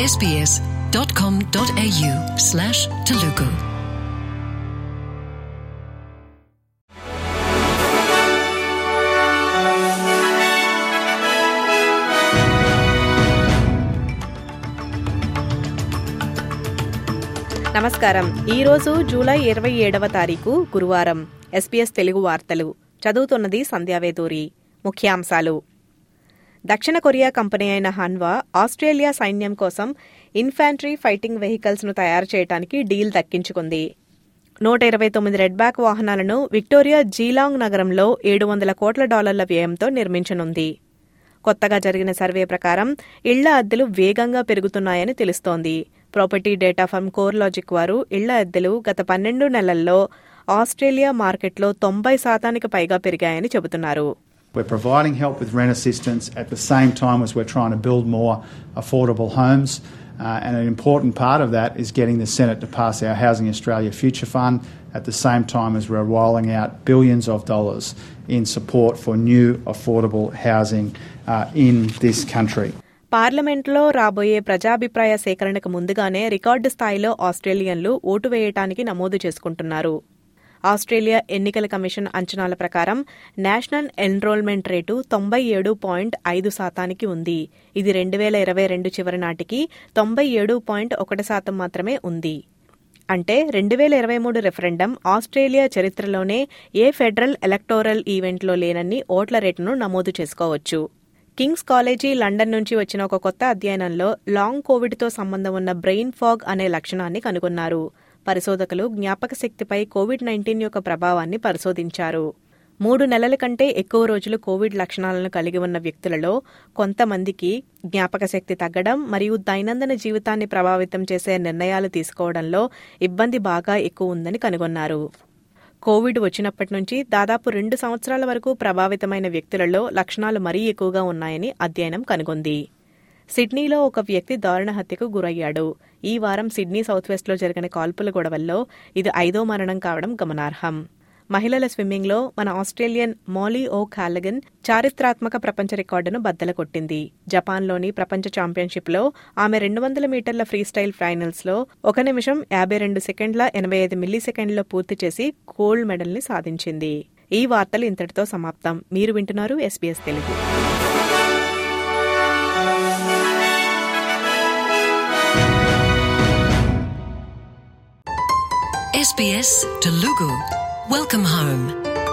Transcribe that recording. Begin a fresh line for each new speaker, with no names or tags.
sbs.com.au slash Telugu.
నమస్కారం. ఈరోజు July ఇరవై ఏడవ తారీఖు గురువారం. ఎస్పీఎస్ తెలుగు వార్తలు. చదువుతున్నది సంధ్యావేదూరి. ముఖ్యాంశాలు. దక్షిణ కొరియా కంపెనీ అయిన హన్వా ఆస్ట్రేలియా సైన్యం కోసం ఇన్ఫాంట్రీ ఫైటింగ్ వెహికల్స్ను తయారు చేయడానికి డీల్ దక్కించుకుంది. నూట ఇరవై తొమ్మిది రెడ్ బ్యాక్ వాహనాలను విక్టోరియా జీలాంగ్ నగరంలో ఏడు వందల కోట్ల డాలర్ల వ్యయంతో నిర్మించనుంది. కొత్తగా జరిగిన సర్వే ప్రకారం ఇళ్ళ అద్దెలు వేగంగా పెరుగుతున్నాయని తెలుస్తోంది. ప్రాపర్టీ డేటా ఫర్మ్ కోర్లాజిక్ వారు ఇళ్ళ అద్దెలు గత పన్నెండు నెలల్లో ఆస్ట్రేలియా మార్కెట్లో తొంభై శాతానికి పైగా పెరిగాయని చెబుతున్నారు.
We're providing help with rent assistance at the same time as we're trying to build more affordable homes. Uh, and an important part of that is getting the Senate to pass our Housing Australia Future Fund at the same time as we're rolling out billions of dollars in support for new affordable housing uh, in this country.
పార్లమెంట్లో రాబోయే ప్రజాభిప్రాయ సేకరణకు ముందుగానే record స్థాయిలో ఆస్ట్రేలియన్లు vote వేయటానికి నమోదు చేసుకుంటున్నారు Australia ఎన్నికల కమిషన్ అంచనాల ప్రకారం నేషనల్ ఎన్రోల్మెంట్ రేటు తొంభై ఏడు పాయింట్ ఐదు శాతానికి ఉంది. ఇది రెండు వేల ఇరవై రెండు చివరి నాటికి తొంభై ఏడు పాయింట్ ఒకటి శాతం మాత్రమే ఉంది. అంటే రెండు వేల ఇరవై మూడు రెఫరెండం ఆస్ట్రేలియా చరిత్రలోనే ఏ ఫెడరల్ ఎలక్టోరల్ ఈవెంట్లో లేనన్ని ఓట్ల రేటును నమోదు చేసుకోవచ్చు. కింగ్స్ కాలేజీ లండన్ నుంచి వచ్చిన ఒక కొత్త అధ్యయనంలో లాంగ్ కోవిడ్తో సంబంధం ఉన్న బ్రెయిన్ ఫాగ్ అనే లక్షణాన్ని కనుగొన్నారు. పరిశోధకులు జ్ఞాపక శక్తిపై కోవిడ్ నైన్టీన్ యొక్క ప్రభావాన్ని పరిశోధించారు. మూడు నెలల కంటే ఎక్కువ రోజులు కోవిడ్ లక్షణాలను కలిగి ఉన్న వ్యక్తులలో కొంతమందికి జ్ఞాపక శక్తి తగ్గడం మరియు దైనందిన జీవితాన్ని ప్రభావితం చేసే నిర్ణయాలు తీసుకోవడంలో ఇబ్బంది బాగా ఎక్కువ ఉందని కనుగొన్నారు. కోవిడ్ వచ్చినప్పటి నుంచి దాదాపు రెండు సంవత్సరాల వరకు ప్రభావితమైన వ్యక్తులలో లక్షణాలు మరీ ఎక్కువగా ఉన్నాయని అధ్యయనం కనుగొంది. సిడ్నీలో ఒక వ్యక్తి దారుణ హత్యకు గురయ్యాడు. ఈ వారం సిడ్నీ సౌత్ వెస్ట్లో జరిగిన కాల్పుల గొడవల్లో ఇది ఐదో మరణం కావడం గమనార్హం. మహిళల స్విమ్మింగ్లో మన ఆస్ట్రేలియన్ మోలీ ఓ కాలగన్ చారిత్రాత్మక ప్రపంచ రికార్డును బద్దల కొట్టింది. జపాన్లోని ప్రపంచ ఛాంపియన్షిప్లో ఆమె రెండు వందల మీటర్ల ఫ్రీస్టైల్ ఫైనల్స్లో ఒక నిమిషం యాభై రెండు సెకండ్ల ఎనభై ఐదు మిల్లీ సెకండ్లో పూర్తి చేసి గోల్డ్ మెడల్ని సాధించింది. ఈ వార్తలు ఇంతటితో సమాప్తం. మీరు వింటున్నారు SBS Telugu.
SBS Telugu. Welcome home.